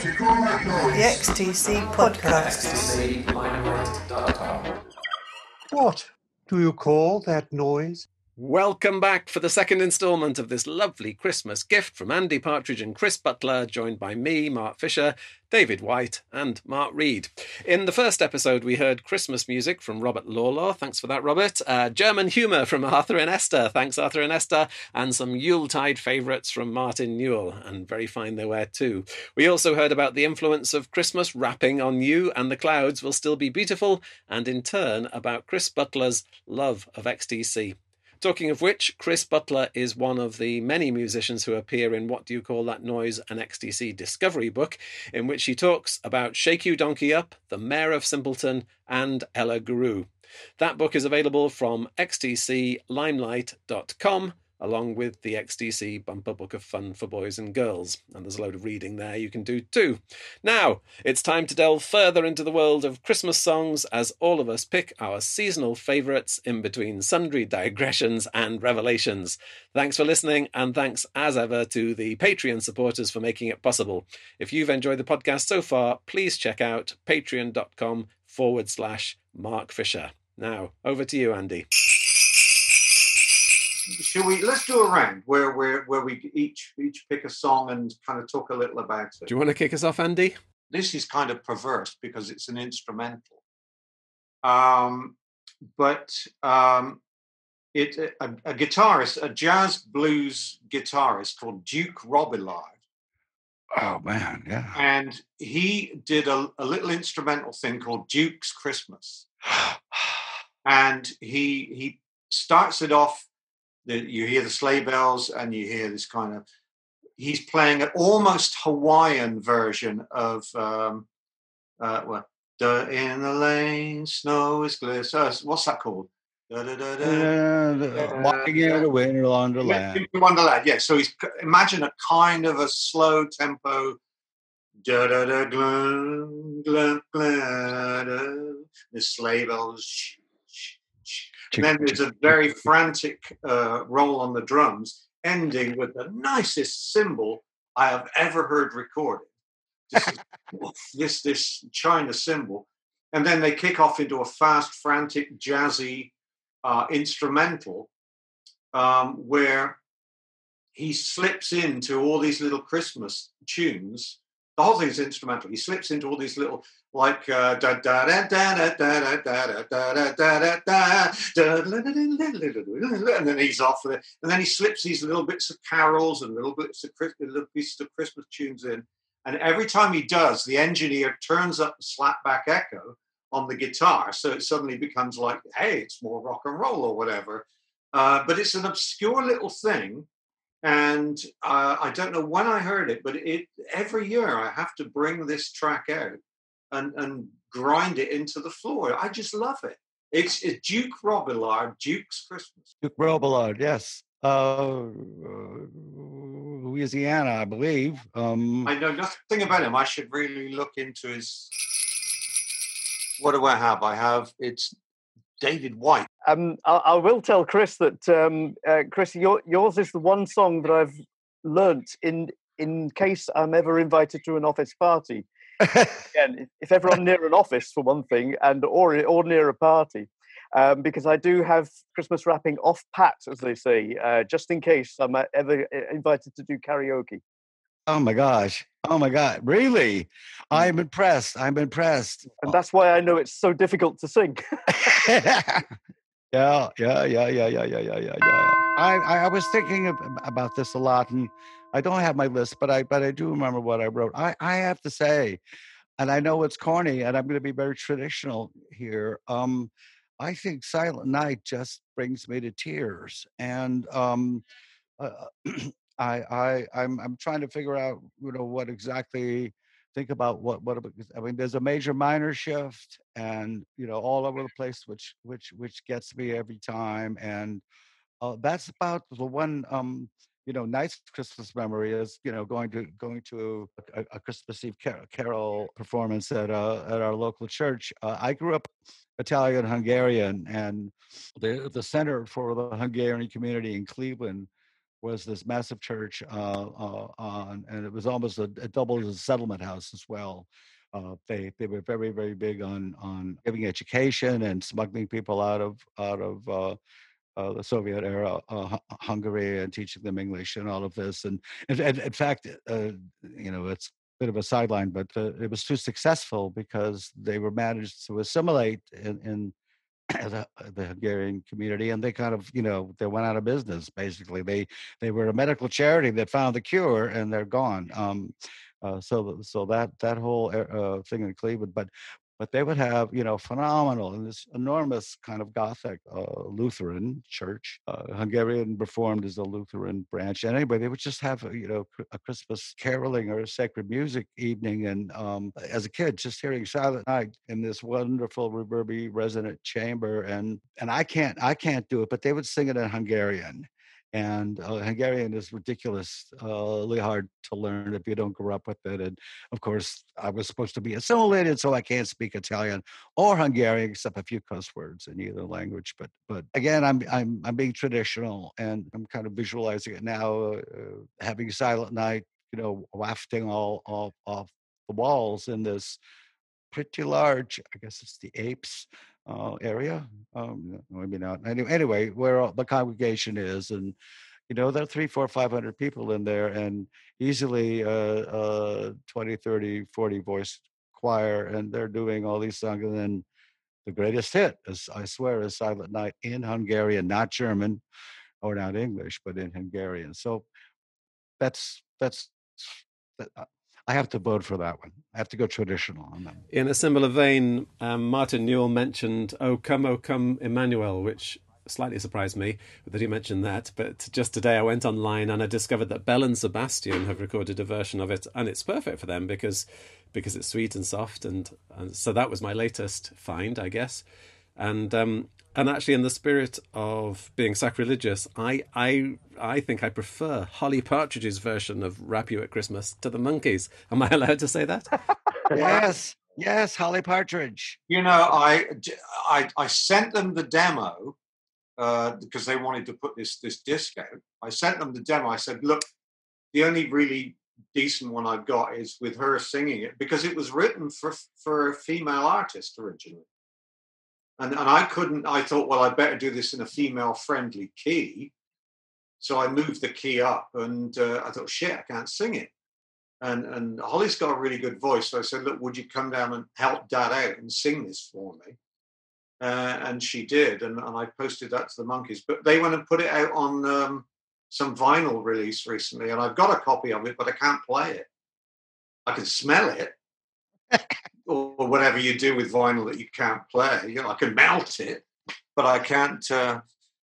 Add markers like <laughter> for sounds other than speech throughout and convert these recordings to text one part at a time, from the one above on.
The XTC Podcast. What do you call that noise? Welcome back for the second instalment of this lovely Christmas gift from Andy Partridge and Chris Butler, joined by me, Mark Fisher, David White, and Mark Reed. In the first episode, we heard Christmas music from Robert Lawlor. Thanks for that, Robert. Uh, German humour from Arthur and Esther. Thanks, Arthur and Esther. And some Yuletide favourites from Martin Newell. And very fine they were, too. We also heard about the influence of Christmas wrapping on you and the clouds will still be beautiful, and in turn, about Chris Butler's love of XTC. Talking of which, Chris Butler is one of the many musicians who appear in What Do You Call That Noise? an XTC Discovery book, in which he talks about Shake You Donkey Up, The Mayor of Simpleton, and Ella Guru. That book is available from xtclimelight.com along with the XTC bumper book of fun for boys and girls. And there's a load of reading there you can do too. Now, it's time to delve further into the world of Christmas songs as all of us pick our seasonal favourites in between sundry digressions and revelations. Thanks for listening, and thanks as ever to the Patreon supporters for making it possible. If you've enjoyed the podcast so far, please check out patreon.com forward slash Mark Fisher. Now, over to you, Andy shall we let's do a round where where where we each each pick a song and kind of talk a little about it. Do you want to kick us off, Andy? This is kind of perverse because it's an instrumental. Um, but um, it a, a guitarist, a jazz blues guitarist called Duke Robillard. Oh man, yeah. And he did a, a little instrumental thing called Duke's Christmas. <gasps> and he he starts it off the, you hear the sleigh bells and you hear this kind of he's playing an almost hawaiian version of um uh well in the lane snow is glistening uh, what's that called Walking in a winter wonderland. Wonderland, yeah. So he's imagine a kind of a slow tempo. Da da da glun, glun, glun, the sleigh bells then there's a very frantic uh, roll on the drums, ending with the nicest cymbal I have ever heard recorded. This, <laughs> this, this China cymbal. And then they kick off into a fast, frantic, jazzy uh, instrumental um, where he slips into all these little Christmas tunes. The whole thing is instrumental. He slips into all these little like da da da da da da da da da da da and then he's off it, and then he slips these little bits of carols and little bits of little pieces of Christmas tunes in, and every time he does, the engineer turns up the slapback echo on the guitar, so it suddenly becomes like, hey, it's more rock and roll or whatever. Uh, but it's an obscure little thing and uh, I don't know when I heard it, but it every year I have to bring this track out and, and grind it into the floor. I just love it. It's, it's Duke Robillard, Duke's Christmas. Duke Robillard, yes. Uh, Louisiana, I believe. Um, I know nothing about him. I should really look into his. What do I have? I have it's David White. Um, I, I will tell Chris that um, uh, Chris, your, yours is the one song that I've learnt in in case I'm ever invited to an office party. Again, if ever I'm near an office for one thing, and or or near a party, um, because I do have Christmas wrapping off pat, as they say, uh, just in case I'm uh, ever uh, invited to do karaoke. Oh my gosh! Oh my God! Really? I'm mm. impressed. I'm impressed. And that's why I know it's so difficult to sing. <laughs> yeah, yeah, yeah, yeah, yeah, yeah, yeah, yeah, yeah. I, I was thinking about this a lot, and I don't have my list, but I but I do remember what I wrote. I I have to say, and I know it's corny, and I'm going to be very traditional here. Um, I think Silent Night just brings me to tears, and um, uh, <clears throat> I I I'm I'm trying to figure out you know what exactly think about what what I mean. There's a major minor shift, and you know all over the place, which which which gets me every time, and uh, that's about the one um, you know, nice Christmas memory is, you know, going to going to a, a Christmas Eve car- carol performance at uh, at our local church. Uh, I grew up Italian Hungarian, and the the center for the Hungarian community in Cleveland was this massive church uh, uh, on, and it was almost a, it doubled as a settlement house as well. Uh, they they were very very big on on giving education and smuggling people out of out of uh, uh, the Soviet era uh, Hungary and teaching them English and all of this. And, and, and in fact, uh, you know, it's a bit of a sideline, but uh, it was too successful because they were managed to assimilate in, in <clears throat> the, the, Hungarian community, and they kind of, you know, they went out of business. Basically, they they were a medical charity that found the cure, and they're gone. Um, uh, so so that that whole uh, thing in Cleveland, but but they would have you know phenomenal and this enormous kind of gothic uh, lutheran church uh, hungarian reformed is a lutheran branch and anyway they would just have you know a christmas caroling or a sacred music evening and um, as a kid just hearing silent night in this wonderful reverby resonant chamber and and i can't i can't do it but they would sing it in hungarian and uh, Hungarian is ridiculously hard to learn if you don't grow up with it. And of course, I was supposed to be assimilated, so I can't speak Italian or Hungarian except a few cuss words in either language. But but again, I'm I'm I'm being traditional, and I'm kind of visualizing it now, uh, having Silent Night, you know, wafting all all off the walls in this pretty large. I guess it's the apes uh, area. Um, maybe not. Anyway, anyway, where the congregation is, and you know, there are three, four, five hundred people in there, and easily uh, uh, 20, 30, 40 voice choir, and they're doing all these songs, and then the greatest hit is, I swear, is Silent Night in Hungarian, not German or not English, but in Hungarian. So that's that's that, uh, I have to vote for that one. I have to go traditional on that. In a similar vein, um, Martin Newell mentioned "O Come, O Come, Emmanuel," which slightly surprised me that he mentioned that. But just today, I went online and I discovered that Belle and Sebastian have recorded a version of it, and it's perfect for them because because it's sweet and soft, and, and so that was my latest find, I guess. And um, and actually, in the spirit of being sacrilegious, I I I think I prefer Holly Partridge's version of "Wrap You at Christmas" to the Monkees Am I allowed to say that? <laughs> yes, yes, Holly Partridge. You know, I I, I sent them the demo uh, because they wanted to put this this disc out. I sent them the demo. I said, "Look, the only really decent one I've got is with her singing it because it was written for for a female artist originally." And, and I couldn't, I thought, well, I better do this in a female friendly key. So I moved the key up and uh, I thought, shit, I can't sing it. And, and Holly's got a really good voice. So I said, look, would you come down and help dad out and sing this for me? Uh, and she did. And, and I posted that to the Monkees. But they went and put it out on um, some vinyl release recently. And I've got a copy of it, but I can't play it. I can smell it. Or whatever you do with vinyl that you can't play. You know, I can melt it, but I can't. Uh,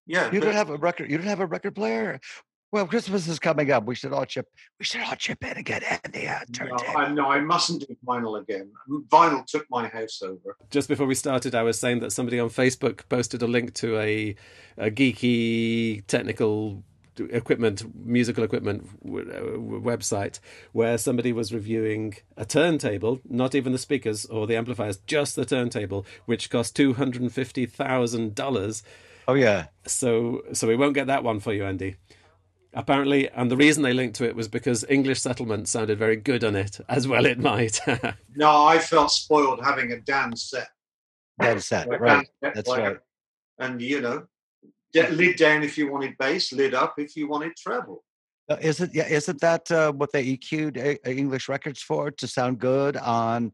yeah, you don't have a record. You don't have a record player. Well, Christmas is coming up. We should all chip. We should all chip in and get Andy a turntable. No, I, no, I mustn't do vinyl again. Vinyl took my house over. Just before we started, I was saying that somebody on Facebook posted a link to a, a geeky technical equipment, musical equipment uh, website where somebody was reviewing a turntable, not even the speakers or the amplifiers, just the turntable, which cost two hundred and fifty thousand dollars. Oh yeah. So so we won't get that one for you, Andy. Apparently, and the reason they linked to it was because English Settlement sounded very good on it, as well it might. <laughs> no, I felt spoiled having a Dansette. Dan set, right? That's right. And you know, lid down if you wanted bass, lid up if you wanted treble. Uh, isn't yeah? Isn't that uh, what they EQ'd uh, English records for to sound good on?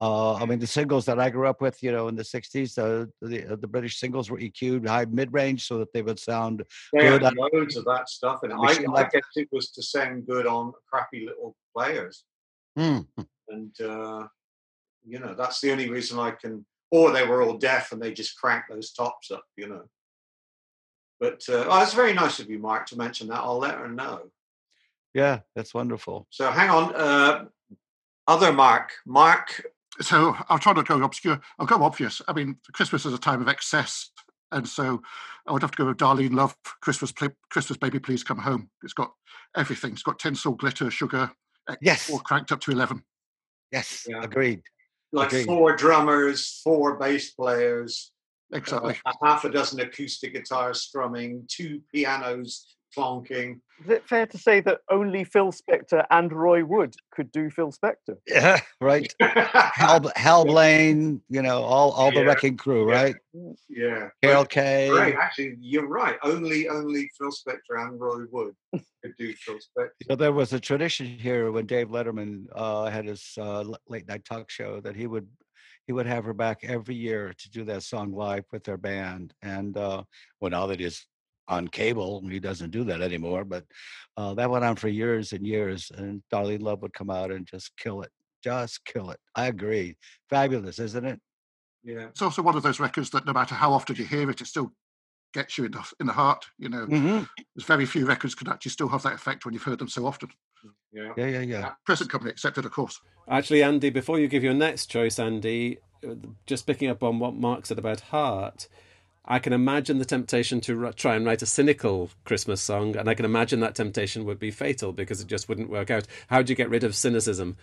Uh, I mean, the singles that I grew up with, you know, in the '60s, uh, the uh, the British singles were EQ'd high mid range so that they would sound good. loads of that stuff, and I, I, guess it was to sound good on crappy little players. Mm. And uh, you know, that's the only reason I can. Or they were all deaf and they just cranked those tops up, you know. But uh, oh, it's very nice of you, Mark, to mention that. I'll let her know. Yeah, that's wonderful. So hang on. Uh, other Mark, Mark. So I'll try not to go obscure. I'll go obvious. I mean, Christmas is a time of excess, and so I would have to go with Darlene Love, Christmas, Christmas Baby, Please Come Home. It's got everything. It's got tinsel, glitter, sugar. Yes. All cranked up to eleven. Yes, yeah. agreed. Like agreed. four drummers, four bass players, Exactly. Uh, half a dozen acoustic guitars strumming, two pianos clonking. Is it fair to say that only Phil Spector and Roy Wood could do Phil Spector? Yeah, <laughs> right. Hal, <laughs> Hal Blaine, you know, all all the Yeah. wrecking crew, Yeah. right? yeah. Carol But- Kaye. Right, actually, you're right. Only only Phil Spector and Roy Wood could do Phil Spector. So there was a tradition here when Dave Letterman uh, had his uh, late night talk show that he would he would have her back every year to do that song live with their band. And uh, well, now that he's on cable, he doesn't do that anymore. But uh, that went on for years and years. And Darlene Love would come out and just kill it, just kill it. I agree. Fabulous, isn't it? Yeah. It's also one of those records that no matter how often you hear it, it still gets you in the, in the heart. You know, hmm there's very few records can actually still have that effect when you've heard them so often. Yeah. Yeah, yeah, yeah. Present company accepted, of course. Actually, Andy, before you give your next choice, Andy, uh, just picking up on what Mark said about Heart, I can imagine the temptation to try and write a cynical Christmas song, and I can imagine that temptation would be fatal because it just wouldn't work out. How do you get rid of cynicism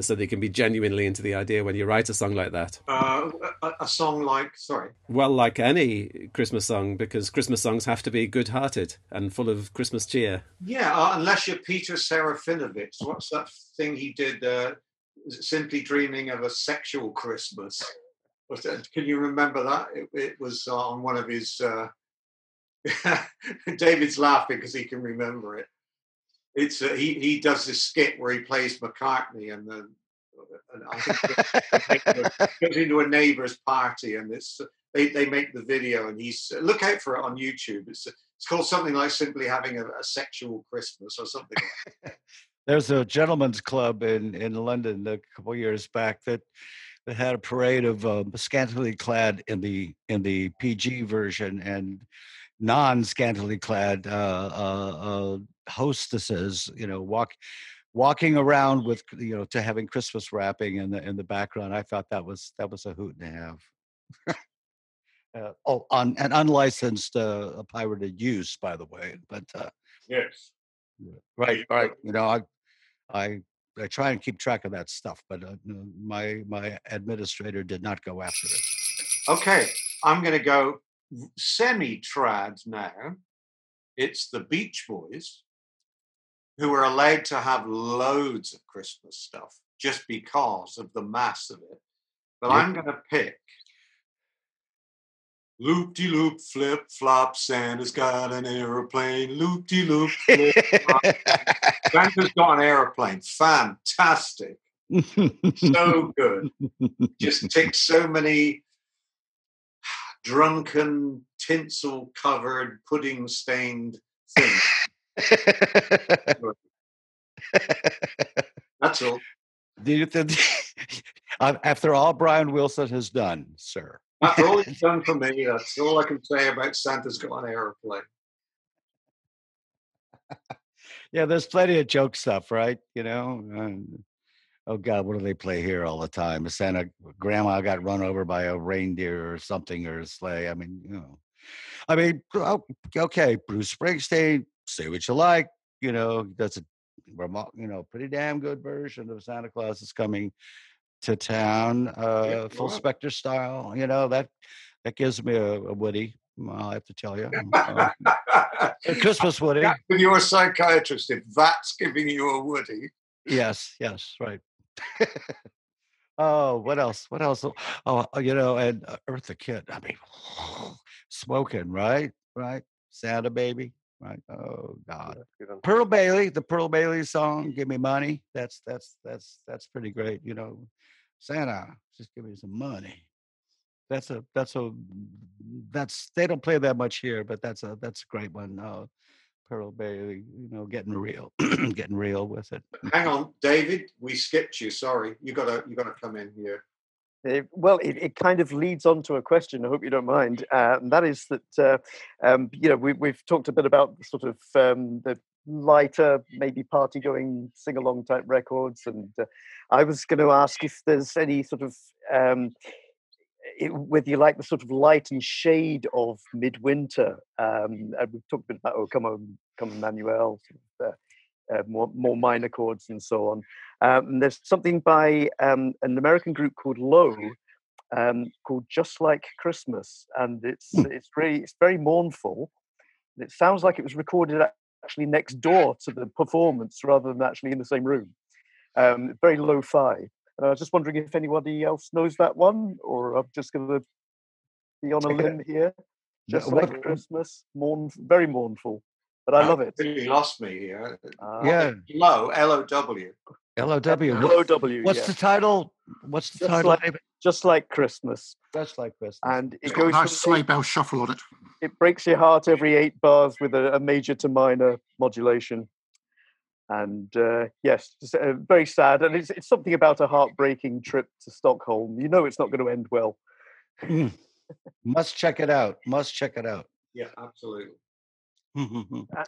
so they can be genuinely into the idea when you write a song like that? Uh, a, a song like sorry. Well, like any Christmas song, because Christmas songs have to be good hearted and full of Christmas cheer. Yeah, uh, unless you're Peter Serafinowicz. What's that thing he did? Uh, simply dreaming of a sexual Christmas. Was that, can you remember that? It, it was on one of his. Uh, <laughs> David's laughing because he can remember it. It's uh, he he does this skit where he plays McCartney and then and I think goes into a neighbor's party and it's they, they make the video and he's look out for it on YouTube. It's it's called something like simply having a, a sexual Christmas or something. Like <laughs> There's a gentleman's club in in London a couple years back that that had a parade of um, scantily clad in the in the PG version and non-scantily clad uh, uh, uh, hostesses, you know, walk walking around with you know to having Christmas wrapping in the in the background. I thought that was that was a hoot and a half. <laughs> uh, oh, on an unlicensed uh, pirated use, by the way, but. Uh, yes. right right you know i i i try and keep track of that stuff but uh, my my administrator did not go after it Okay, I'm going to go semi trad now. It's the Beach Boys who are allowed to have loads of Christmas stuff just because of the mass of it. But Yep. I'm going to pick Loop de loop, flip flop, Santa's got an aeroplane. Loop de loop, Santa's got an aeroplane. Fantastic. So good. Just <laughs> ticks so many drunken, tinsel covered, pudding stained things. <laughs> That's all. Do you think <laughs> uh, after all brian wilson has done sir That's all he's <laughs> done for me. That's all I can say about Santa's got an aeroplane. yeah there's plenty of joke stuff right you know and, oh god what do they play here all the time santa grandma got run over by a reindeer or something or a sleigh i mean you know i mean oh, okay bruce springsteen say what you like you know that's a you know pretty damn good version of santa claus is coming to town uh Phil Spector style you know that that gives me a, a woody i'll have to tell you <laughs> uh, a christmas woody You're a psychiatrist, if that's giving you a Woody. Yes, yes, right. <laughs> oh, what else? What else? Oh, uh, you know, and uh, Eartha Kitt. I mean, <sighs> smoking, right? Right. Santa baby, right? Oh God. Pearl Bailey, the Pearl Bailey song, "Give Me Money." That's that's that's that's pretty great. You know, Santa, just give me some money. That's a that's a that's they don't play that much here, but that's a that's a great one. Uh, Pearl Bailey, you know, getting real, <clears throat> getting real with it. Hang on, David, we skipped you. Sorry. You gotta you gotta come in here. Well, it, it kind of leads on to a question. I hope you don't mind. Uh, and that is that uh, um, you know we, we've talked a bit about sort of um, the lighter, maybe party-going sing-along type records, and uh, I was going to ask if there's any sort of um, it, whether you like the sort of light and shade of midwinter. Um, and we've talked a bit about oh, come on, come Emmanuel, sort of, uh, uh, more more minor chords and so on. Um, there's something by um, an American group called Low, um, called Just Like Christmas, and it's it's really it's very mournful. It sounds like it was recorded actually next door to the performance rather than actually in the same room. Um, very lo-fi. And I was just wondering if anybody else knows that one, or I'm just going to be on a limb here. Just like Christmas, mourn, very mournful, but I love it. You lost me here. Ah, Yeah, Low, L O W. L O W. What- L-O-W, What's yeah. the title? What's the Just title? like- just like Christmas, Just like this. and It's it got a goes nice sleigh bell shuffle on it. it breaks your heart every eight bars with a, a major to minor modulation. And uh, yes, it's, uh, very sad. And it's, it's something about a heartbreaking trip to Stockholm. You know it's not going to end well. <laughs> Must check it out. Must check it out. Yeah, absolutely.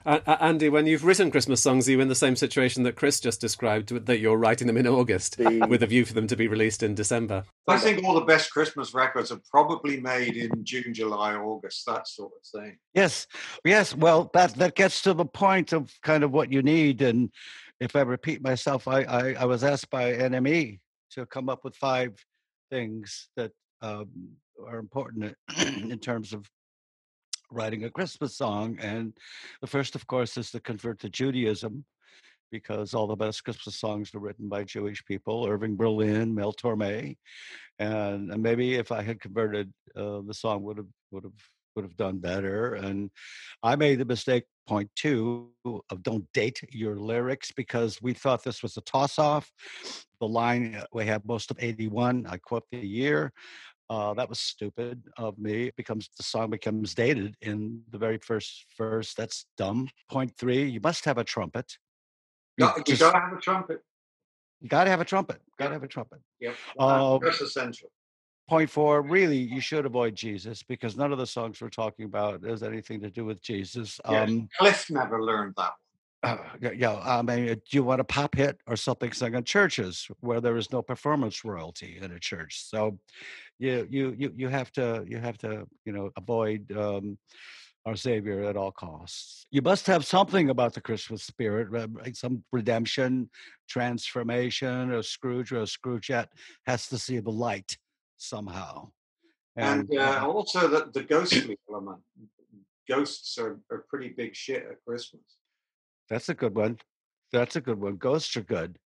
A- A- Andy, when you've written Christmas songs, are you in the same situation that Chris just described, that you're writing them in August The- <laughs> with a view for them to be released in December? I think all the best Christmas records are probably made in June, July, August, that sort of thing. Yes, yes. Well, that that gets to the point of kind of what you need. And if I repeat myself, I I, I was asked by NME to come up with five things that um, are important in <clears throat> terms of writing a Christmas song. And the first, of course, is to convert to Judaism. Because all the best Christmas songs were written by Jewish people, Irving Berlin, Mel Torme, and, and maybe if I had converted, uh, the song would have would have would have done better. And I made the mistake, point two, of don't date your lyrics because we thought this was a toss off. The line, uh, we have most of 81, I quote the year. Uh, that was stupid of me. It becomes the song becomes dated in the very first verse. That's dumb. Point three, you must have a trumpet. You You, you just- gotta have a trumpet. you gotta have a trumpet. Gotta Yeah. have a trumpet. Yep. Uh, That's essential. Point four, really, you should avoid Jesus because none of the songs we're talking about has anything to do with Jesus. Yeah. Um, Cliff never learned that one. Uh, yeah, yeah, I mean, uh, do you want a pop hit or something sung in churches where there is no performance royalty in a church? So, you you you you have to you have to you know avoid um, our Savior at all costs. You must have something about the Christmas spirit, re- like some redemption, transformation. A Scrooge or a Scroogette has to see the light somehow. And uh, uh, also the, the ghostly element. Ghosts are, are pretty big shit at Christmas. That's a good one. That's a good one. Ghosts are good.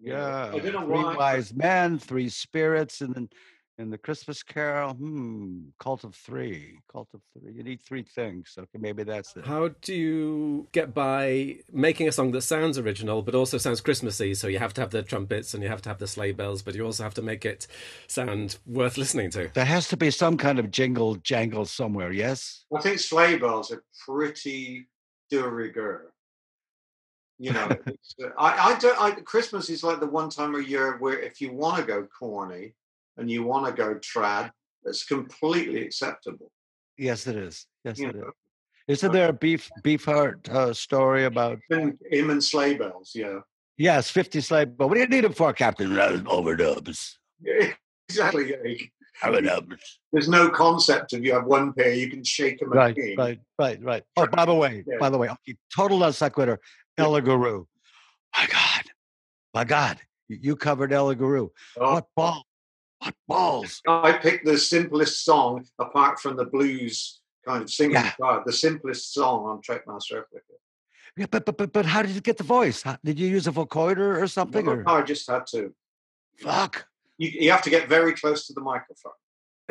Yeah, don't know three but- wise men, three spirits, and then in the Christmas Carol, hmm, cult of three, cult of three. You need three things. Okay, maybe that's it. How do you get by making a song that sounds original but also sounds Christmassy? So you have to have the trumpets and you have to have the sleigh bells, but you also have to make it sound worth listening to. There has to be some kind of jingle jangle somewhere. Yes. I think sleigh bells are pretty de rigueur. You know, <laughs> uh, I, I don't. I, Christmas is like the one time a year where if you want to go corny and you want to go trad, it's completely acceptable. Yes, it is. Yes, You it is. know, Isn't there a beef beefheart uh, story about? him, and sleigh bells, yeah. Yes, fifty sleigh. But what do you need them for, Captain? Overdubs. Yeah, <laughs> exactly. yeah. Overdubs. There's no concept of you have one pair, you can shake them Right, right, right, right. Oh, by the way, Yeah. by the way, okay, total non sequitur. Ella Guru. My God, my God, you- covered Ella Guru. Oh, What ball? What balls? Oh, I picked the simplest song apart from the blues kind of singing Yeah. part, the simplest song on Trout Mask Replica. Yeah, but but but but how did you get the voice? How, did you use a vocoder or something? Or I just had to. fuck? You, you have to get very close to the microphone.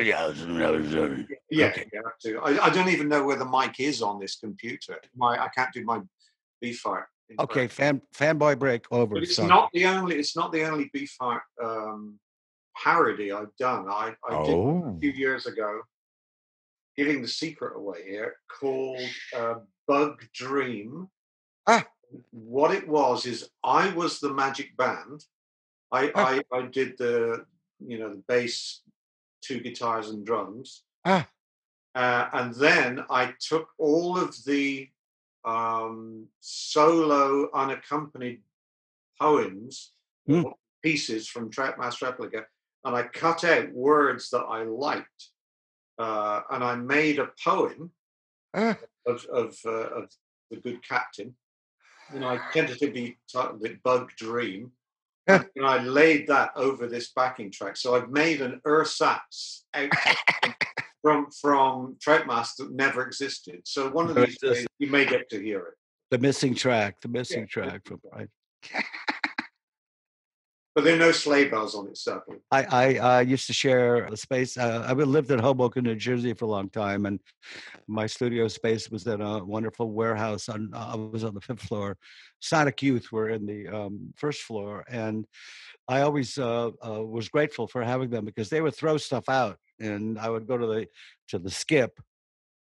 Uh, yeah, Yeah, Okay. you have to. I, I don't even know where the mic is on this computer. My I can't do my Beefheart. Okay. Fan fanboy break over. But it's son. not the only. It's not the only Beefheart um, parody I've done. I, I did Oh, a few years ago, giving the secret away here, called uh, Bug Dream. Ah. What it was is I was the magic band. I, Ah. I, I did the you know the bass, two guitars and drums. Ah. Uh, and then I took all of the um, solo unaccompanied poems, or pieces from Trout Mask Replica, and I cut out words that I liked, uh, and I made a poem Ah. of of, uh, of the good captain. And I tentatively titled it "Bug Dream," and <laughs> I laid that over this backing track. So I've made an ersatz out <laughs> from from Trout Mask that never existed. So one of these days you may get to hear it. The missing track, the missing Yeah, track from right. But there are no sleigh bells on it, certainly. I, I uh, used to share a space. Uh, I lived in Hoboken, New Jersey for a long time, and my studio space was in a wonderful warehouse. On uh, I was on the fifth floor. Sonic Youth were in the um, first floor, and I always uh, uh, was grateful for having them because they would throw stuff out, and I would go to the to the skip,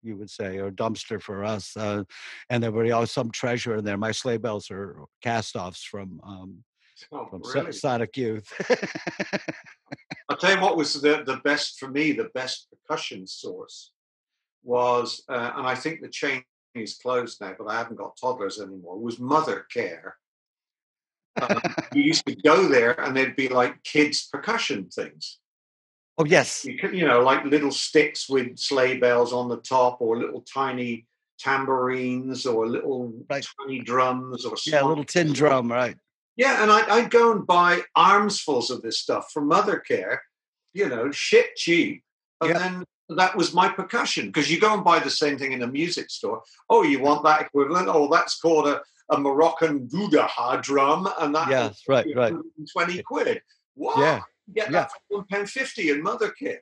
you would say, or dumpster for us, uh, and there were always some treasure in there. My sleigh bells are cast-offs from. Um, Oh, from really? Sonic Youth. I'll tell you what was the, the best for me, the best percussion source was, uh, and I think the chain is closed now, but I haven't got toddlers anymore, was Mothercare. Um, you used to go there and there'd be like kids' percussion things. Oh yes, You, could, you know, like little sticks with sleigh bells on the top or little tiny tambourines or little Right. tiny drums or yeah, a little tin drum, right? yeah, and I, I'd go and buy armsfuls of this stuff from Mothercare, you know, shit cheap. And Yeah. then that was my percussion because you go and buy the same thing in a music store. Oh, you want that equivalent? Oh, that's called a, a Moroccan Goudaha drum, and that Yes, right, right. twenty quid. What? Yeah, get yeah. that for one pound fifty in Mothercare.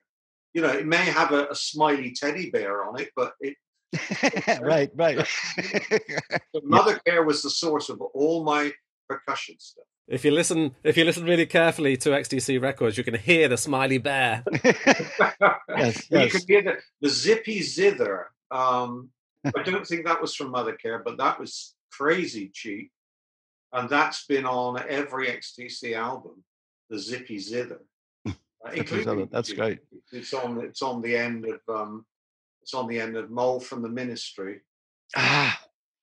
You know, it may have a, a smiley teddy bear on it, but it, <laughs> right, right. <laughs> <laughs> but Mothercare was the source of all my percussion stuff. If you listen, if you listen really carefully to XTC records, you can hear the smiley bear. yes, You yes. could hear the, the zippy zither. Um, I don't think that was from Mothercare, but that was crazy cheap. And that's been on every XTC album, the zippy zither. Uh, <laughs> That's great. It's on it's on the end of um, it's on the end of Mole from the Ministry. Ah,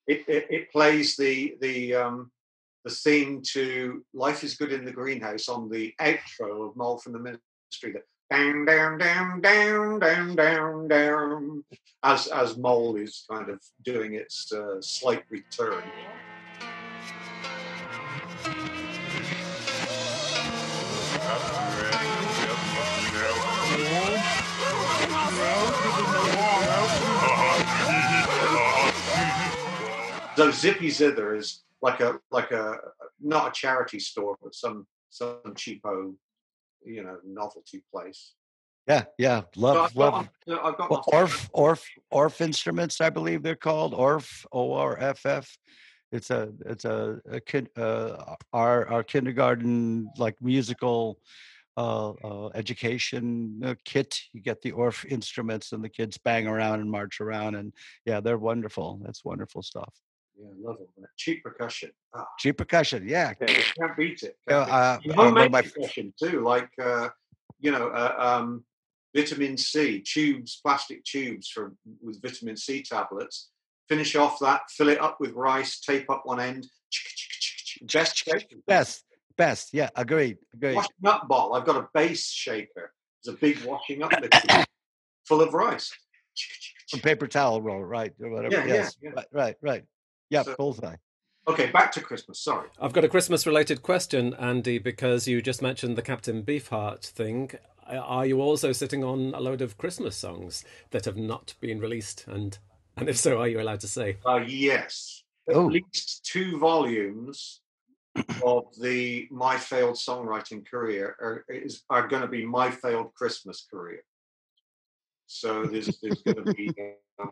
It, it, it plays the the um, the theme to Life is Good in the Greenhouse on the outro of Mole from the Ministry. That down down down down down down down as as Mole is kind of doing its uh, slight return. So Zippy Zither is like a like a not a charity store, but some some cheapo, you know, novelty place. yeah, yeah. So Love, I've love. my- I've got Orff, Orff, Orff instruments, I believe they're called Orff, O R F F. It's a, it's a, a kid, uh, our our kindergarten like musical uh, uh, education uh, kit. You get the Orff instruments, and the kids bang around and march around, and yeah, they're wonderful. That's wonderful stuff. Yeah, love it. Cheap percussion. Ah, Cheap percussion, yeah. can't beat it. Can't beat it. homemade my percussion too, like uh, you know, uh, um, vitamin C tubes, plastic tubes for with vitamin C tablets. Finish off that, fill it up with rice, tape up one end. Best shaker. best, best. Yeah, agreed, agreed. Washing up bottle. I've got a base shaker. It's a big washing up <coughs> liquid full of rice. A paper towel roll, right, or whatever. Yeah, yeah, yes, yeah. right, right, right. Yeah, So- bullseye. Okay, back to Christmas. Sorry. I've got a Christmas related question, Andy, because you just mentioned the Captain Beefheart thing. Are you also sitting on a load of Christmas songs that have not been released? And and if so, are you allowed to say? Uh, yes. At Oh. least two volumes of the My Failed Songwriting Career are, is, are going to be My Failed Christmas Career. So there's, there's going to be, <laughs> um,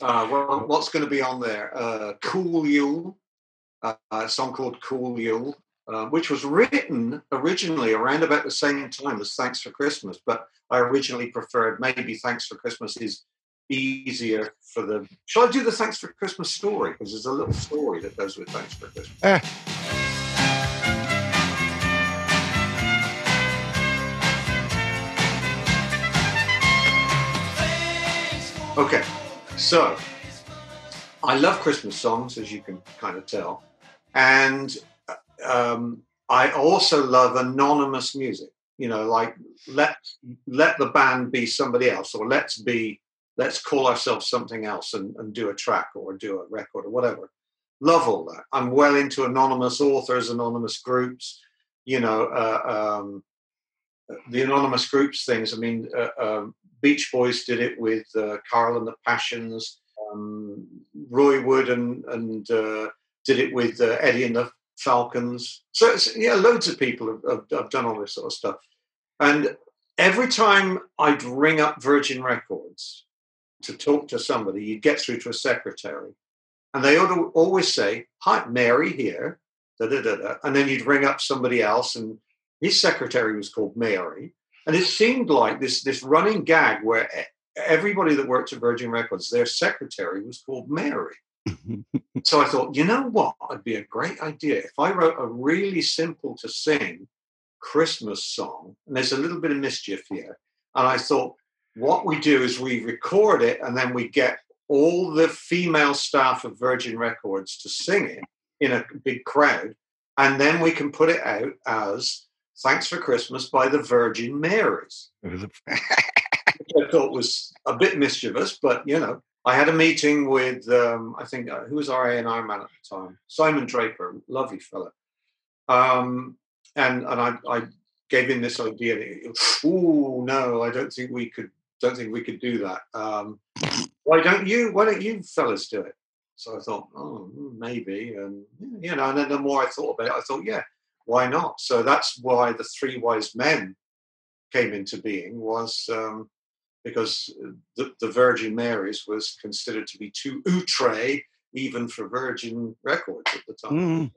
uh, well, what's going to be on there? Uh, cool Yule, uh, a song called Cool Yule, uh, which was written originally around about the same time as Thanks for Christmas, but I originally preferred maybe Thanks for Christmas is easier for them. Shall I do the Thanks for Christmas story? Because there's a little story that goes with Thanks for Christmas. Eh. Okay, so I love Christmas songs, as you can kind of tell, and um, I also love anonymous music. You know, like let let the band be somebody else, or let's be let's call ourselves something else and, and do a track or do a record or whatever. Love all that. I'm well into anonymous authors, anonymous groups. You know, uh, um, the anonymous groups things. I mean, uh, um, Beach Boys did it with uh, Carl and the Passions. Um, Roy Wood and and uh, did it with uh, Eddy and the Falcons. So yeah, loads of people have, have, have done all this sort of stuff. And every time I'd ring up Virgin Records to talk to somebody, you'd get through to a secretary, and they would always say, "Hi, Mary here," da, da, da, da. and then you'd ring up somebody else, and his secretary was called Mary, and it seemed like this this running gag where everybody that worked at Virgin Records, their secretary was called Mary. <laughs> so I thought, you know what? It'd be a great idea if I wrote a really simple to sing Christmas song, and there's a little bit of mischief here. And I thought, what we do is we record it, and then we get all the female staff of Virgin Records to sing it in a big crowd, and then we can put it out as "Thanks for Christmas" by the Virgin Marys. <laughs> <laughs> Which I thought was a bit mischievous, but you know, I had a meeting with um, I think uh, who was our A and R man at the time, Simon Draper, lovely fella, um, and and I, I gave him this idea. Oh no, I don't think we could. Don't think we could do that. Um, why don't you? Why don't you fellas do it? So I thought, oh, hmm, maybe, and you know. And then the more I thought about it, I thought, yeah, why not? So that's why the Three Wise Men came into being. Was um, because the, the Virgin Mary's was considered to be too outre even for Virgin Records at the time. Mm.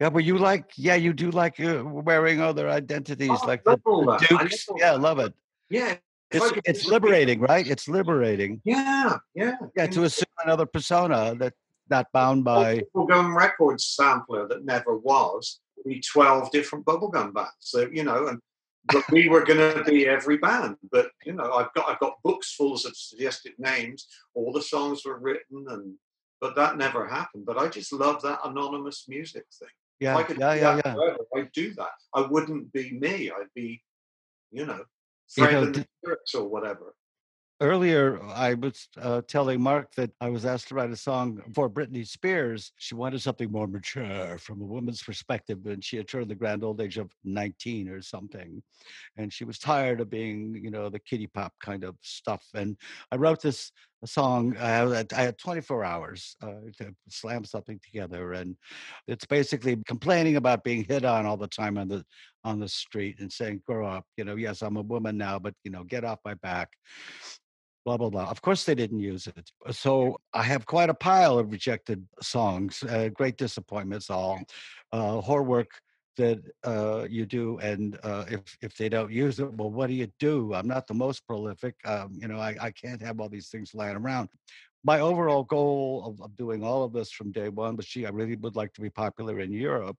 Yeah, but you like, yeah, you do like uh, wearing other identities, Oh, like the, the Dukes. Yeah, that. love it. Yeah. It's it's liberating, right? It's liberating. Yeah, yeah. Yeah, to assume another persona that's not bound by. bubblegum record sampler that never was. We twelve different bubblegum bands. So you know, and <laughs> but we were going to be every band. But you know, I've got I've got books full of suggested names. All the songs were written, and but that never happened. But I just love that anonymous music thing. If I Yeah, could yeah, yeah, that yeah. forever, I'd do that. I wouldn't be me. I'd be, you know, You friend know, the d- or whatever. Earlier, I was uh, telling Mark that I was asked to write a song for Britney Spears. She wanted something more mature from a woman's perspective, and she had turned the grand old age of 19 or something. And she was tired of being, you know, the kitty pop kind of stuff. And I wrote this song. I had, I had 24 hours uh, to slam something together, and it's basically complaining about being hit on all the time on the on the street and saying, "Grow up." You know, yes, I'm a woman now, but you know, get off my back blah blah blah. Of course, they didn't use it. So I have quite a pile of rejected songs. Uh, great disappointments, all uh, horror work that uh, you do, and uh, if if they don't use it, well, what do you do? I'm not the most prolific. Um, you know, I, I can't have all these things lying around. My overall goal of, of doing all of this from day one was, gee, I really would like to be popular in Europe.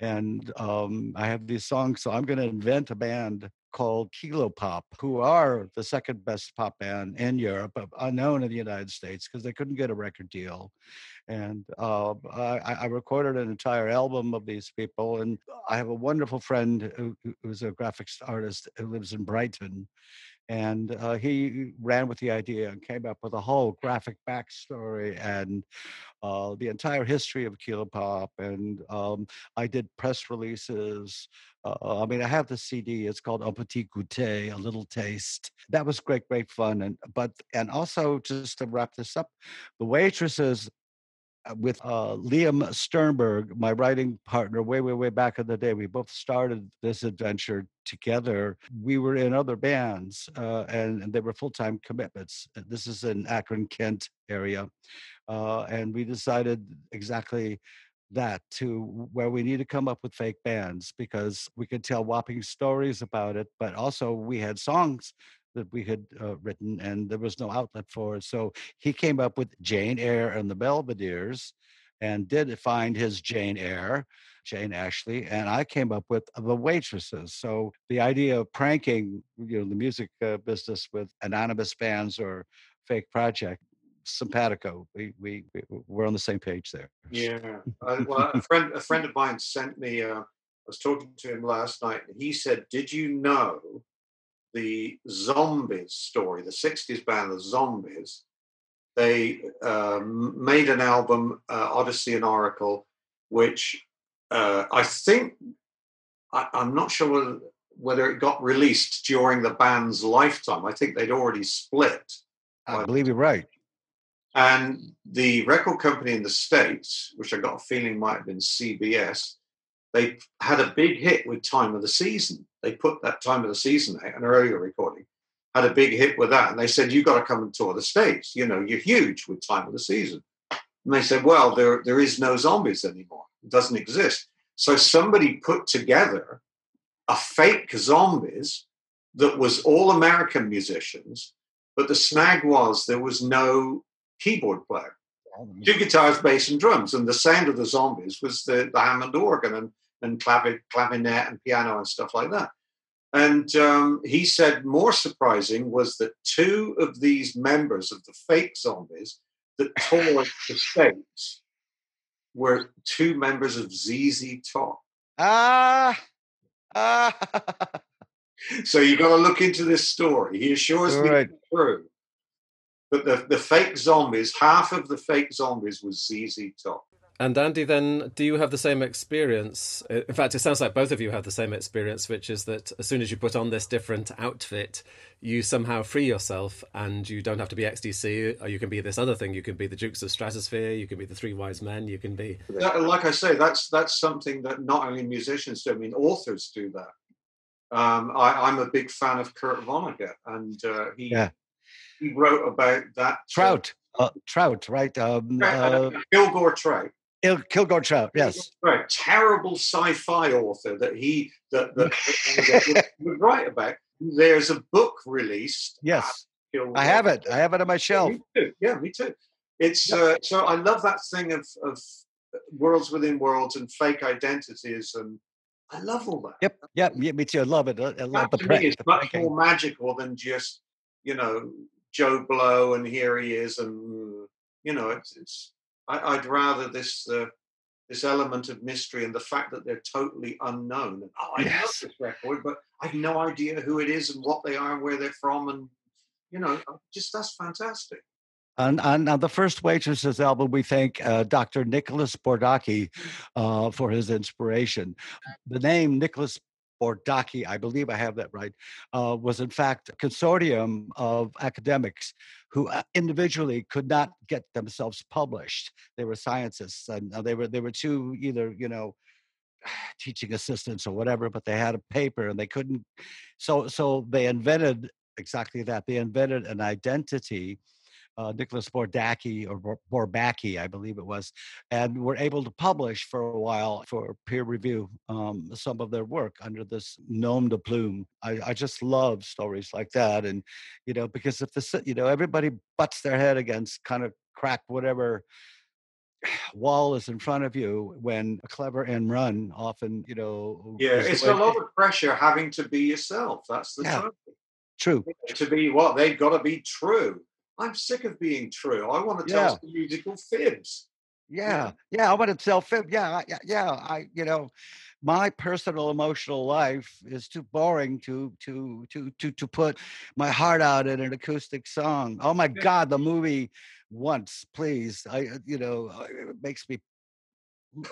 And um, I have these songs, so I'm going to invent a band called Kilo Pop, who are the second best pop band in Europe, but unknown in the United States because they couldn't get a record deal. And uh, I, I recorded an entire album of these people. And I have a wonderful friend who, who's a graphics artist who lives in Brighton. And uh, he ran with the idea and came up with a whole graphic backstory and uh, the entire history of Kilo Pop. And um, I did press releases. Uh, I mean, I have the CD. It's called Un Petit Goûter, a little taste. That was great, great fun. And but and also just to wrap this up, the waitresses with uh, Liam Sternberg, my writing partner, way, way, way back in the day. We both started this adventure together. We were in other bands, uh, and, and they were full time commitments. Uh, This is in Akron, Kent area, uh, and we decided exactly that to where we need to come up with fake bands because we could tell whopping stories about it, but also we had songs that we had uh, written and there was no outlet for it. So he came up with Jane Eyre and the Belvederes and did find his Jane Eyre, Jane Ashley, and I came up with the waitresses. So the idea of pranking, you know, the music uh, business with anonymous bands or fake project, simpatico. We, we we we're on the same page there. Yeah. <laughs> Uh, well, a friend a friend of mine sent me. Uh, I was talking to him last night, and he said, "Did you know the Zombies story? The '60s band, the Zombies. They um, made an album, uh, Odessey and Oracle, which uh, I think I, I'm not sure whether, whether it got released during the band's lifetime. I think they'd already split. I believe you're right. And the record company in the States, which I got a feeling might have been CBS, they had a big hit with Time of the Season. They put that Time of the Season out, an earlier recording, had a big hit with that. And they said, You've got to come and tour the States. You know, you're huge with Time of the Season. And they said, Well, there, there is no zombies anymore. It doesn't exist. So somebody put together a fake zombies that was all American musicians, but the snag was there was no keyboard player. Two guitars, bass, and drums, and the sound of the zombies was the, the Hammond organ and and clavinet and piano and stuff like that. And um, he said more surprising was that two of these members of the fake zombies that <laughs> toured the States were two members of ZZ Top. Ah, ah. <laughs> So you've got to look into this story. He assures me Right. it's true. But the, the fake zombies, half of the fake zombies was ZZ Top. And Andy, then, do you have the same experience? In fact, it sounds like both of you have the same experience, which is that as soon as you put on this different outfit, you somehow free yourself and you don't have to be XTC, or you can be this other thing. You can be the Dukes of Stratosphear, you can be the Three Wise Men, you can be. That- like I say, that's that's something that not only musicians do. I mean, authors do that. Um, I, I'm a big fan of Kurt Vonnegut, and uh, he Yeah. he wrote about that Trout, uh, Trout, right? Um, Uh, uh, Kilgore Trout. Il- Kilgore Trout, yes. Right, terrible sci-fi author that he that, that <laughs> would, write about. There's a book released. Yes, I have it. I have it on my shelf. Me too. Yeah, me too. It's uh, so I love that thing of of worlds within worlds and fake identities, and I love all that. Yep, yep, yeah, me too. I love it. I love That the to is the much printing. more magical than just you know Joe Blow and here he is, and you know it's it's. I, I'd rather this uh, this element of mystery and the fact that they're totally unknown. And, oh, I love this record, but I've no idea who it is and what they are and where they're from, and you know, just that's fantastic. On, on, on the first Waitresses album, we thank uh, Dr. Nicholas Bordaki uh, for his inspiration. The name Nicholas Bordaki, I believe I have that right, uh, was in fact a consortium of academics who uh, individually could not get themselves published. They were scientists, and uh, they were they were two either you know <sighs> teaching assistants or whatever, but they had a paper and they couldn't. So so they invented exactly that. They invented an identity uh, Nicholas Bordaki or Bor- Bourbaki, I believe it was, and were able to publish for a while for peer review um, some of their work under this nom de plume. I, I just love stories like that, and you know because if the you know everybody butts their head against kind of crack whatever <sighs> wall is in front of you when a clever end run often you know Yeah, it's a lot of pressure having to be yourself. That's the Yeah. true To be what they've got to be true. I'm sick of being true. I want to tell Yeah. some musical fibs. <laughs> Yeah, yeah, I want to tell Fib. Yeah, I- yeah, yeah. I, you know, my personal emotional life is too boring to to to to to put my heart out in an acoustic song. Oh my God, the movie once, please. I, uh, you know, it makes me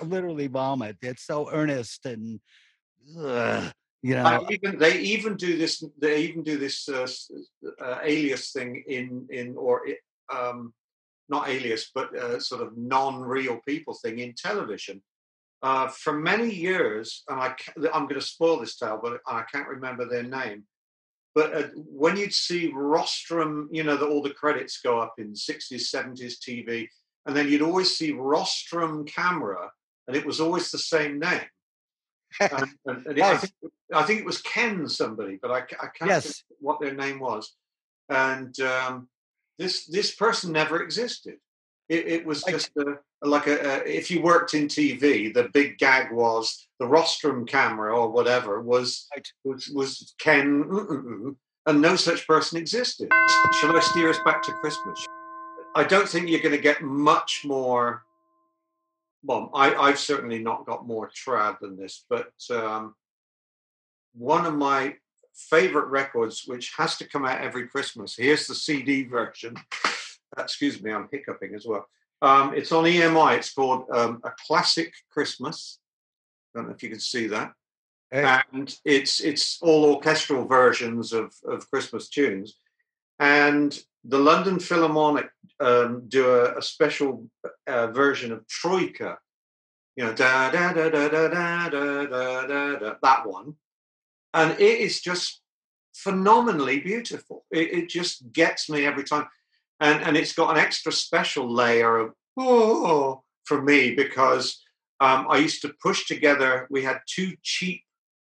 literally vomit. It's so earnest and, ugh, you know. Even they even do this. They even do this uh, uh, alias thing in in or um, not alias, but uh, sort of non-real people thing in television. Uh, for many years, and I, I'm going to spoil this tale, but I can't remember their name. But uh, when you'd see rostrum, you know, that all the credits go up in 60s, 70s TV, and then you'd always see rostrum camera, and it was always the same name. <laughs> And, and, and I, think, I think it was Ken somebody, but I, I can't Yes. think what their name was. And um, this this person never existed. It, it was just a, like a, a if you worked in TV, the big gag was the rostrum camera or whatever was Right. was, was Ken, mm-mm-mm, <laughs> and no such person existed. Shall I steer us back to Christmas? I don't think you're going to get much more. Well, I, I've certainly not got more trad than this, but um, one of my favorite records, which has to come out every Christmas. Here's the CD version. Excuse me, I'm hiccuping as well. Um, it's on EMI. It's called um, A Classic Christmas. I don't know if you can see that. Hey. And it's it's all orchestral versions of, of Christmas tunes. And the London Philharmonic um, do a, a special uh, version of Troika. You know, da da da da da da da da da that one, and it is just phenomenally beautiful. It, it just gets me every time, and and it's got an extra special layer of oh for me because um, I used to push together. We had two cheap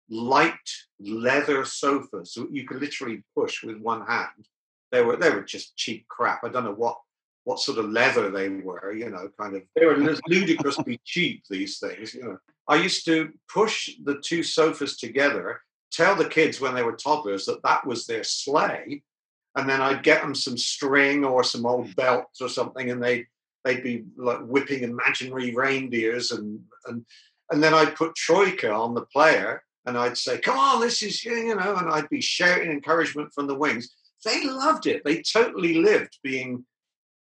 light leather sofas so you could literally push with one hand. They were they were just cheap crap. I don't know what what sort of leather they were. You know, kind of they were ludicrously <laughs> cheap. These things. You know, I used to push the two sofas together. Tell the kids when they were toddlers that that was their sleigh, and then I'd get them some string or some old belts or something, and they they'd be like whipping imaginary reindeers and and and then I'd put Troika on the player and I'd say, "Come on, this is you know," and I'd be shouting encouragement from the wings. They loved it. They totally lived being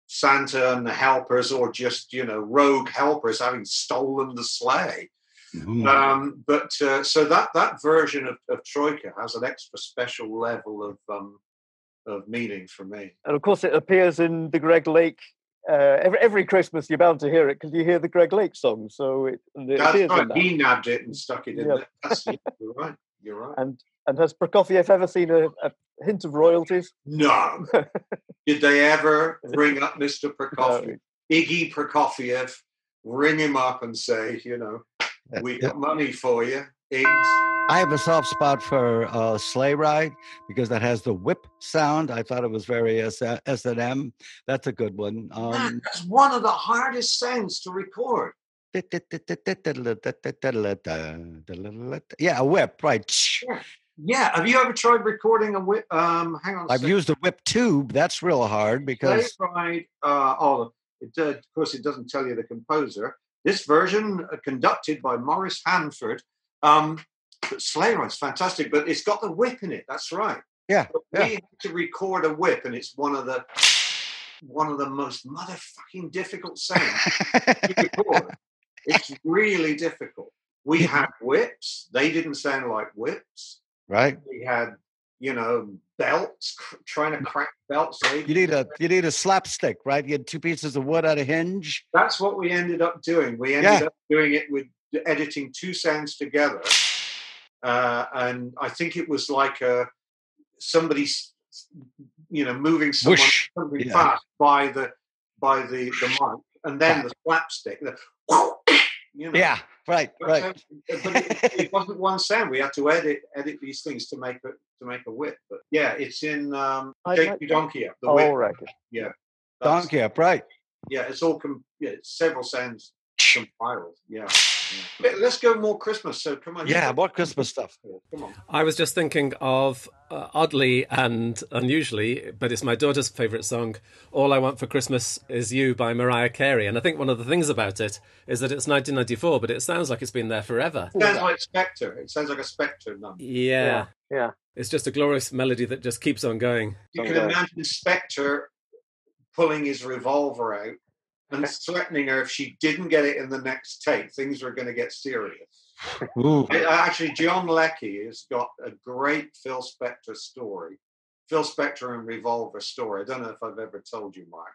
Santa and the helpers, or just you know rogue helpers having stolen the sleigh. Mm. Um, but uh, so that that version of, of Troika has an extra special level of um, of meaning for me. And of course, it appears in the Greg Lake uh, every, every Christmas you're bound to hear it because you hear the Greg Lake song. So it, it that's right. That. He nabbed it and stuck it in. Yeah. you're right. You're right. And and has Prokofiev ever seen a, a hint of royalties? No. <laughs> Did they ever <laughs> bring up Mr. Prokofiev, no. Iggy Prokofiev, ring him up and say, you know, we got money for you, Iggs. I have a soft spot for uh, Sleigh Ride because that has the whip sound. I thought it was very S and M. That's a good one. Um, That's one of the hardest sounds to record. Yeah, a whip, right? Yeah. yeah. Have you ever tried recording a whip? Um, hang on. I've used a whip tube. That's real hard because. Sleigh Ride. Uh, oh, it, uh, of course, it doesn't tell you the composer. This version, uh, conducted by Morris Hanford. Um, Sleigh Ride's fantastic, but it's got the whip in it. That's right. Yeah, yeah. We had to record a whip, and it's one of the one of the most motherfucking difficult sounds to record. It's really difficult. We had whips. They didn't sound like whips. Right. We had, you know, belts, cr- trying to crack belts. You need a you need a slapstick, right? You had two pieces of wood at a hinge. That's what we ended up doing. We ended yeah. up doing it with editing two sounds together uh, and I think it was like a somebody, you know, moving someone yeah. fast by the by the the mic, and then the slapstick. The, you know. Yeah, right, right. But it, it, wasn't one sound. We had to edit edit these things to make it to make a whip. But yeah, it's in um, JP Donkey The oh, right. Yeah, Donkey Up, right? Yeah, it's all com- yeah, it's several sounds compiled. Yeah. Let's go more Christmas. So come on. Yeah, more Christmas stuff. Come on. I was just thinking of uh, oddly and unusually, but it's my daughter's favourite song. "All I Want for Christmas Is You" by Mariah Carey, and I think one of the things about it is that it's 1994, but it sounds like it's been there forever. It sounds like Spector. It sounds like a Spector number. Yeah. yeah, yeah. It's just a glorious melody that just keeps on going. You can imagine Spector pulling his revolver out and threatening her if she didn't get it in the next take, things were going to get serious. Actually, John Leckie has got a great Phil Spector story, Phil Spector and Revolver story. I don't know if I've ever told you, Mark.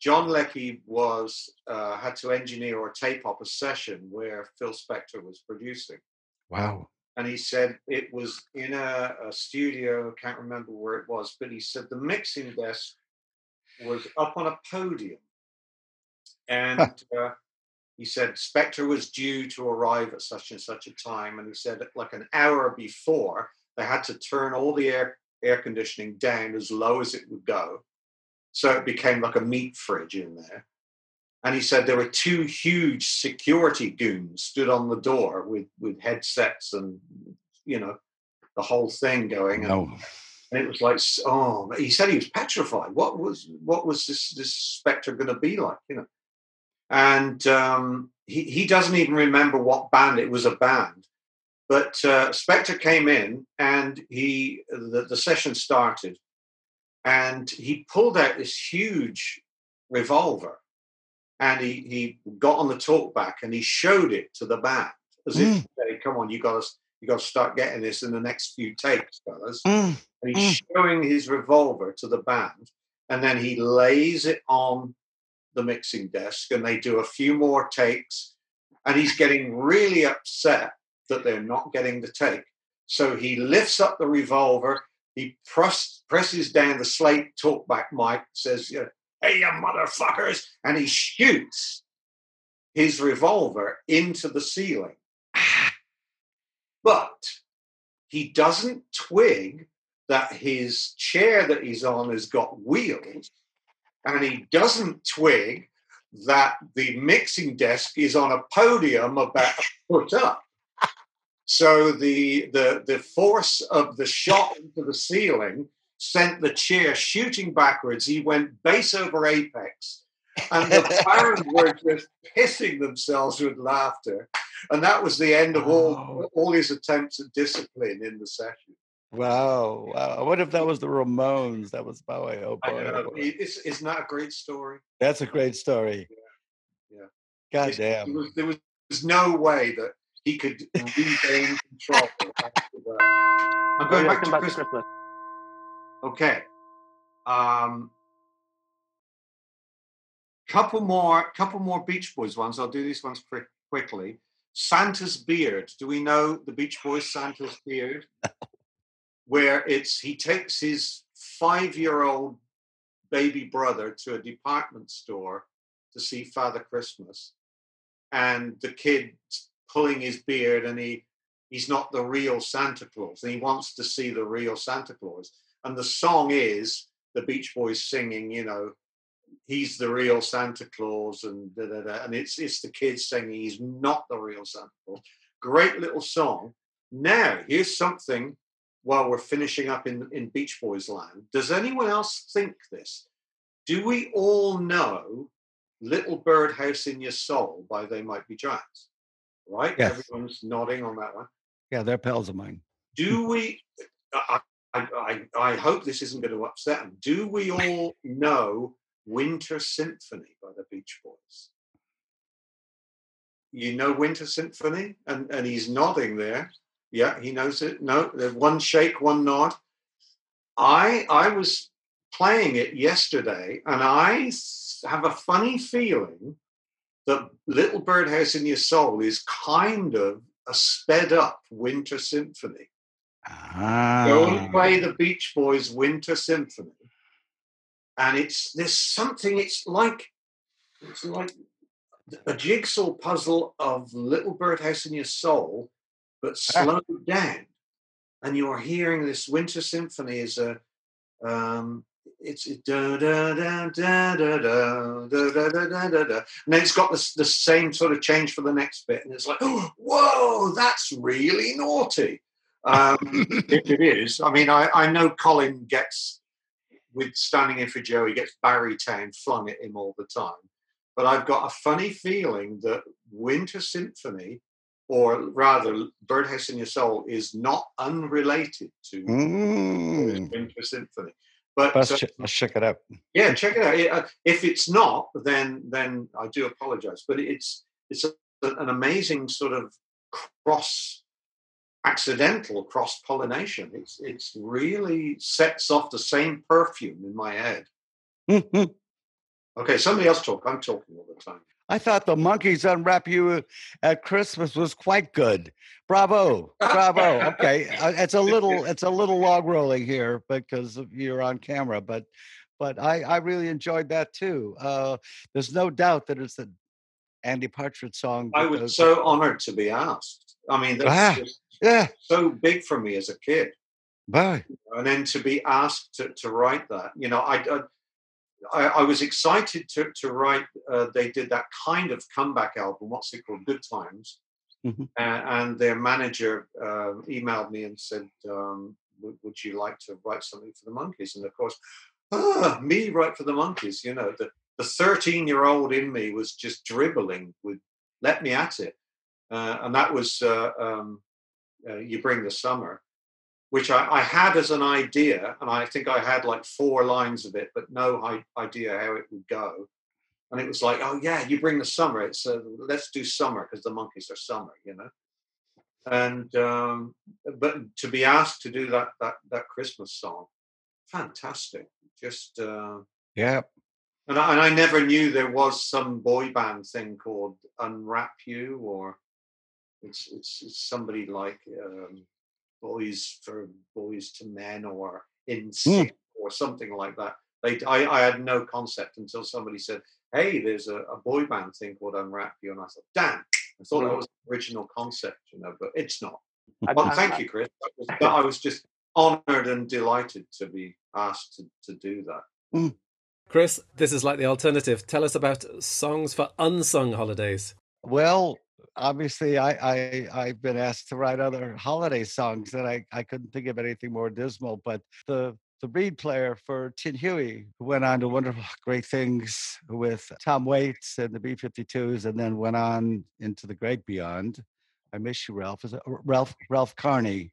John Leckie was uh, had to engineer or tape up a session where Phil Spector was producing. Wow. And he said it was in a, a studio, can't remember where it was, but he said the mixing desk was up on a podium and <laughs> uh, he said Spector was due to arrive at such and such a time, and he said like an hour before they had to turn all the air air conditioning down as low as it would go, so it became like a meat fridge in there. And he said there were two huge security goons stood on the door with with headsets and you know the whole thing going. No. And, and it was like, oh, he said he was petrified. What was what was this this Spector going to be like? You know, and um, he, he doesn't even remember what band it was a band. But uh, Spector came in and he the, the session started, and he pulled out this huge revolver, and he he got on the talkback and he showed it to the band as mm. if, hey, "Come on, you got to you got to start getting this in the next few takes, fellas." Mm. and he's showing his revolver to the band, and then he lays it on the mixing desk, and they do a few more takes, and he's getting really upset that they're not getting the take. So he lifts up the revolver, he press, presses down the slate talkback mic, says, "Hey, you motherfuckers!" and he shoots his revolver into the ceiling. <sighs> But he doesn't twig that his chair that he's on has got wheels, and he doesn't twig that the mixing desk is on a podium about a foot up. So the the the force of the shot into the ceiling sent the chair shooting backwards. He went base over apex, and the <laughs> band were just pissing themselves with laughter. And that was the end of all all his attempts at discipline in the session. Wow, wow. What if that was the Ramones? That was Bowie. Oh boy, oh, boy. It's, isn't a great story? that's a great story. Yeah. God It's- There damn. was, there was no way that he could regain control. <laughs> I'm going yeah, back to come back to Christmas. Christmas. Okay. Um, couple more, couple more Beach Boys ones. I'll do these ones quick, quickly. Santa's beard. Do we know the Beach Boys Santa's beard? Where it's he takes his five-year-old baby brother to a department store to see Father Christmas, and the kid's pulling his beard, and he he's not the real Santa Claus, and he wants to see the real Santa Claus and the song is the Beach Boys singing, you know, he's the real Santa Claus, and da, da, da, and it's it's the kids singing he's not the real Santa Claus. Great little song. Now here's something. While we're finishing up in in Beach Boys land, does anyone else think this? Do we all know "Little Birdhouse in Your Soul" by They Might Be Giants? Right? Yes. Everyone's nodding on that one Yeah, they're pals of mine. do we I, I, I, hope this isn't going to upset them do we all know winter symphony by the beach boys you know winter symphony and and he's nodding there yeah he knows it no one shake one nod i i was playing it yesterday and I have a funny feeling that little birdhouse in your soul is kind of a sped up winter symphony Ah. Go and play the Beach Boys Winter Symphony, and it's there's something. It's like it's like a jigsaw puzzle of Little Birdhouse in Your Soul, but slowed down, and you're hearing this Winter Symphony as a um, it's it da da da da da da da da da da da da, and then it's got the the same sort of change for the next bit, and it's like, whoa, that's really naughty. Um, if it is, I mean, I, I know Colin gets with standing in for Joe, he gets Barrytown flung at him all the time. But I've got a funny feeling that Winter Symphony, or rather Birdhouse in Your Soul, is not unrelated to Mm. Winter Symphony. But Let's, uh, ch- let's check it out. yeah, check it out. It, uh, if it's not, then then I do apologize. But it's it's a, an amazing sort of cross accidental cross pollination. It's it's really sets off the same perfume in my head. Mhm. Okay, somebody else talk. I'm talking all the time. I thought the Monkees unwrap you at Christmas was quite good. Bravo, bravo. Okay, uh, it's a little <laughs> it's a little log rolling here because you're on camera, but but I I really enjoyed that too. Uh, there's no doubt that it's an Andy Partridge song. I was goes- so honored to be asked. I mean, that's Ah. just yeah, so big for me as a kid. bye. and then to be asked to, to write that you know i i, I was excited to, to write uh, they did that kind of comeback album what's it called? Good times. Mhm. and, and their manager um, emailed me and said um, would, would you like to write something for the Monkees? And of course ah, me write for the Monkees you know the the 13 year old in me was just dribbling with let me at it. Uh, and that was uh, um, uh, you bring the summer which I, I had as an idea, and I think I had like four lines of it, but no idea how it would go. And it was like, oh yeah, you bring the summer. It's uh, let's do summer because the Monkees are summer, you know. and um, but to be asked to do that that that Christmas song, fantastic. Just uh, Yeah. and I, and I never knew there was some boy band thing called Unwrap You, or it's it's, it's somebody like um, Boys for Boys to Men, or NSYNC, or something like that. They, I, I had no concept until somebody said, "Hey, there's a, a boy band thing called Unwrap You," and I thought, "Damn." I thought that was the original concept, you know, but it's not. And- Well, and- thank you, Chris. That was, I was just honoured and delighted to be asked to, to do that. Chris, this is like the alternative. Tell us about songs for unsung holidays. Well, obviously, I, I I've been asked to write other holiday songs, and I I couldn't think of anything more dismal. But the the reed player for Tin Huey who went on to wonderful, <laughs> great things with Tom Waits and the B-52s, and then went on into the great beyond. I miss you, Ralph. Is Ralph Ralph Carney?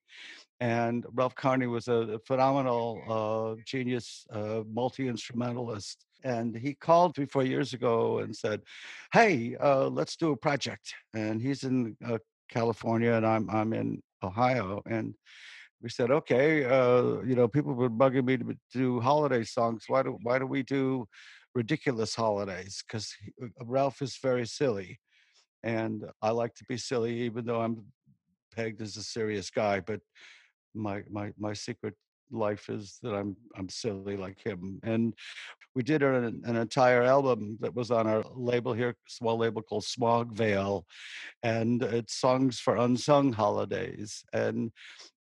And Ralph Carney was a phenomenal uh, genius, uh, multi instrumentalist. And he called three, four years ago and said, "Hey, uh, let's do a project." And he's in uh, California, and I'm I'm in Ohio. And we said, "Okay, uh, you know, people were bugging me to do holiday songs. Why do why do we do ridiculous holidays? Because Ralph is very silly, and I like to be silly, even though I'm pegged as a serious guy. But my my my secret life is that I'm I'm silly like him. And we did an, an entire album that was on our label here, small label called Smog Veil, and it's songs for unsung holidays. And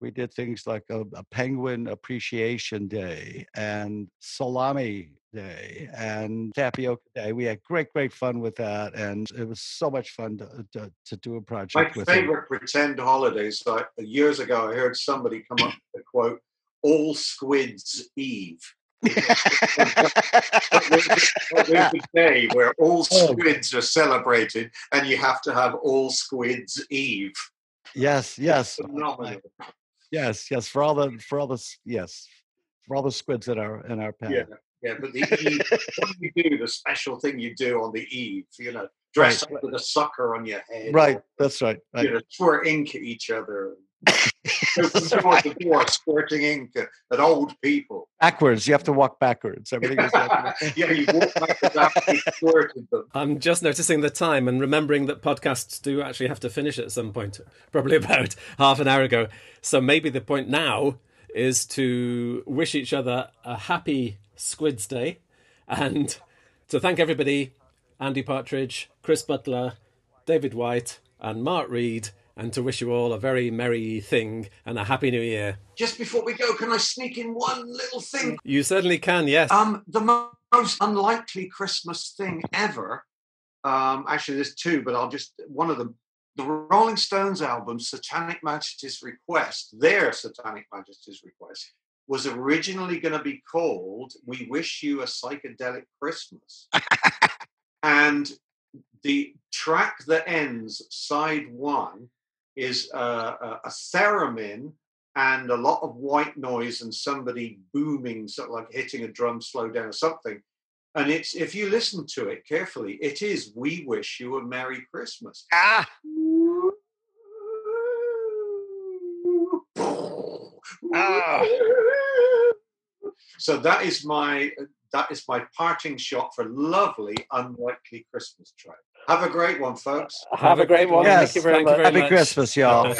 we did things like a, a penguin appreciation day and salami day and tapioca day. We had great, great fun with that, and it was so much fun to uh, to, to do a My project him. favorite pretend holidays. Like years ago, I heard somebody come up with the quote, "All Squids Eve." But there's a- there's a day where all Oh. squids are celebrated, and you have to have all Squids Eve. yes, yes, Phenomenal. Yes, yes. For all the for all the yes, for all the squids in our in our pen. Yeah, yeah. But the eve, what do you do? The special thing you do on the eve, you know, dress Right. up with a sucker on your head, Right, or, that's right. right. You know, squirt ink at each other. <laughs> Go from door squirting ink at, at old people. Backwards, you have to walk backwards. Everything is. <laughs> yeah, you walk backwards after you squirted them. I'm just noticing the time and remembering that podcasts do actually have to finish at some point, <laughs> probably about half an hour ago. So maybe the point now is to wish each other a happy Squids Day and to thank everybody Andy Partridge, Chris Butler, David White, and Mark Reed, and to wish you all a very merry thing and a happy new year. Just before we go, can I sneak in one little thing? You certainly can, yes. Um, the mo- most unlikely Christmas thing ever. Um, actually, there's two, but I'll just one of them. The Rolling Stones album, Satanic Majesties Request, their Satanic Majesties Request, was originally going to be called "We Wish You a Psychedelic Christmas," <laughs> and the track that ends side one is uh, a, a theremin and a lot of white noise and somebody booming, sort of like hitting a drum slow down or something. And it's if you listen to it carefully, it is "We Wish You a Merry Christmas." ah, Ah. <laughs> So that is my that is my parting shot for lovely unlikely Christmas track. Have a great one, folks. Have a great one. Yes, Thank you very thank you much. very happy much. Christmas, y'all.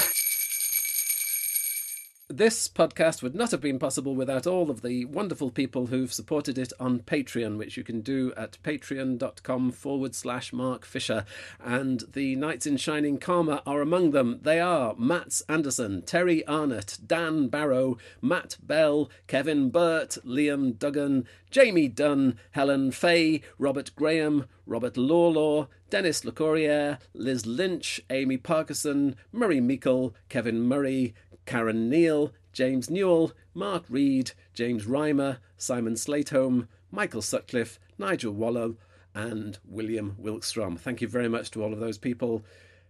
This podcast would not have been possible without all of the wonderful people who've supported it on Patreon, which you can do at patreon.com forward slash Mark Fisher. And the Knights in Shining Karma are among them. They are Mats Anderson, Terry Arnott, Dan Barrow, Matt Bell, Kevin Burt, Liam Duggan, Jamie Dunn, Helen Fay, Robert Graham, Robert Lawlaw, Dennis LeCourrier, Liz Lynch, Amy Parkinson, Murray Meikle, Kevin Murray, Karen Neal, James Newell, Mark Reed, James Reimer, Simon Slateholm, Michael Sutcliffe, Nigel Wallow, and William Wilkstrom. Thank you very much to all of those people.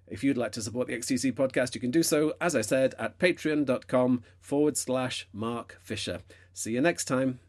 If you'd like to support the XTC podcast, you can do so, as I said, at patreon.com forward slash Mark Fisher. See you next time.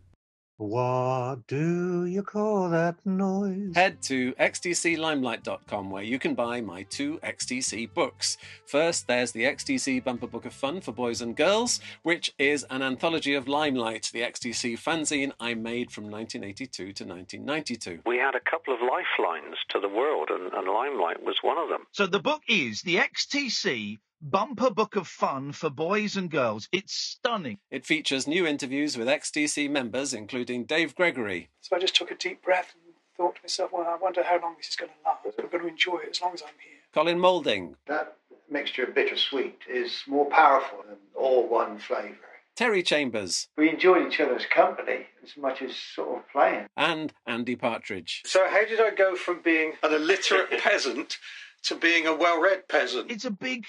What do you call that noise? Head to xtclimelight.com where you can buy my two XTC books. First, there's the XTC Bumper Book of Fun for Boys and Girls, which is an anthology of Limelight, the XTC fanzine I made from 1982 to 1992. We had a couple of lifelines to the world, and, and Limelight was one of them. So the book is the XTC Bumper Book of Fun for Boys and Girls. It's stunning. It features new interviews with XTC members, including Dave Gregory, So I just took a deep breath and thought to myself, well, I wonder how long this is going to last. I'm going to enjoy it as long as I'm here. Colin Moulding, That mixture of bittersweet is more powerful than all one flavour. Terry Chambers, We enjoyed each other's company as much as sort of playing. and Andy Partridge. So, how did I go from being an illiterate <laughs> peasant to being a well read peasant? It's a big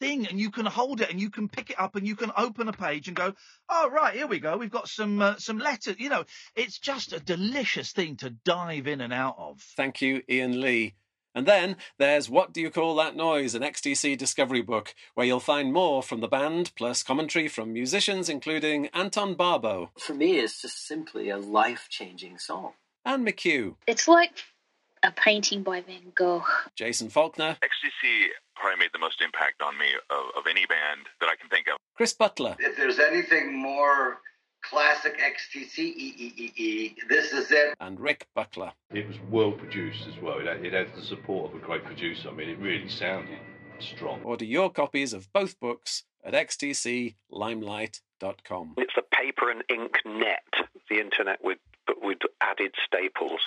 thing, and you can hold it and you can pick it up and you can open a page and go, "Oh right, here we go. We've got some uh, some letters." You know, it's just a delicious thing to dive in and out of. Thank you, Ian Lee. And then there's What Do You Call That Noise, an XTC discovery book, where you'll find more from the band, plus commentary from musicians including Anton Barbeau, For me, it's just simply a life changing song. Anne McHugh, It's like a painting by Van Gogh. Jason Falkner, XTC probably made the most impact on me of, of any band that I can think of. Chris Butler, If there's anything more classic XTC, e, e, e, e, this is it. and Rick Butler. It was well produced as well. It had, it had the support of a great producer. I mean, it really sounded strong. Order your copies of both books at xtclimelight.com. It's a paper and ink net, the internet with but with added staples.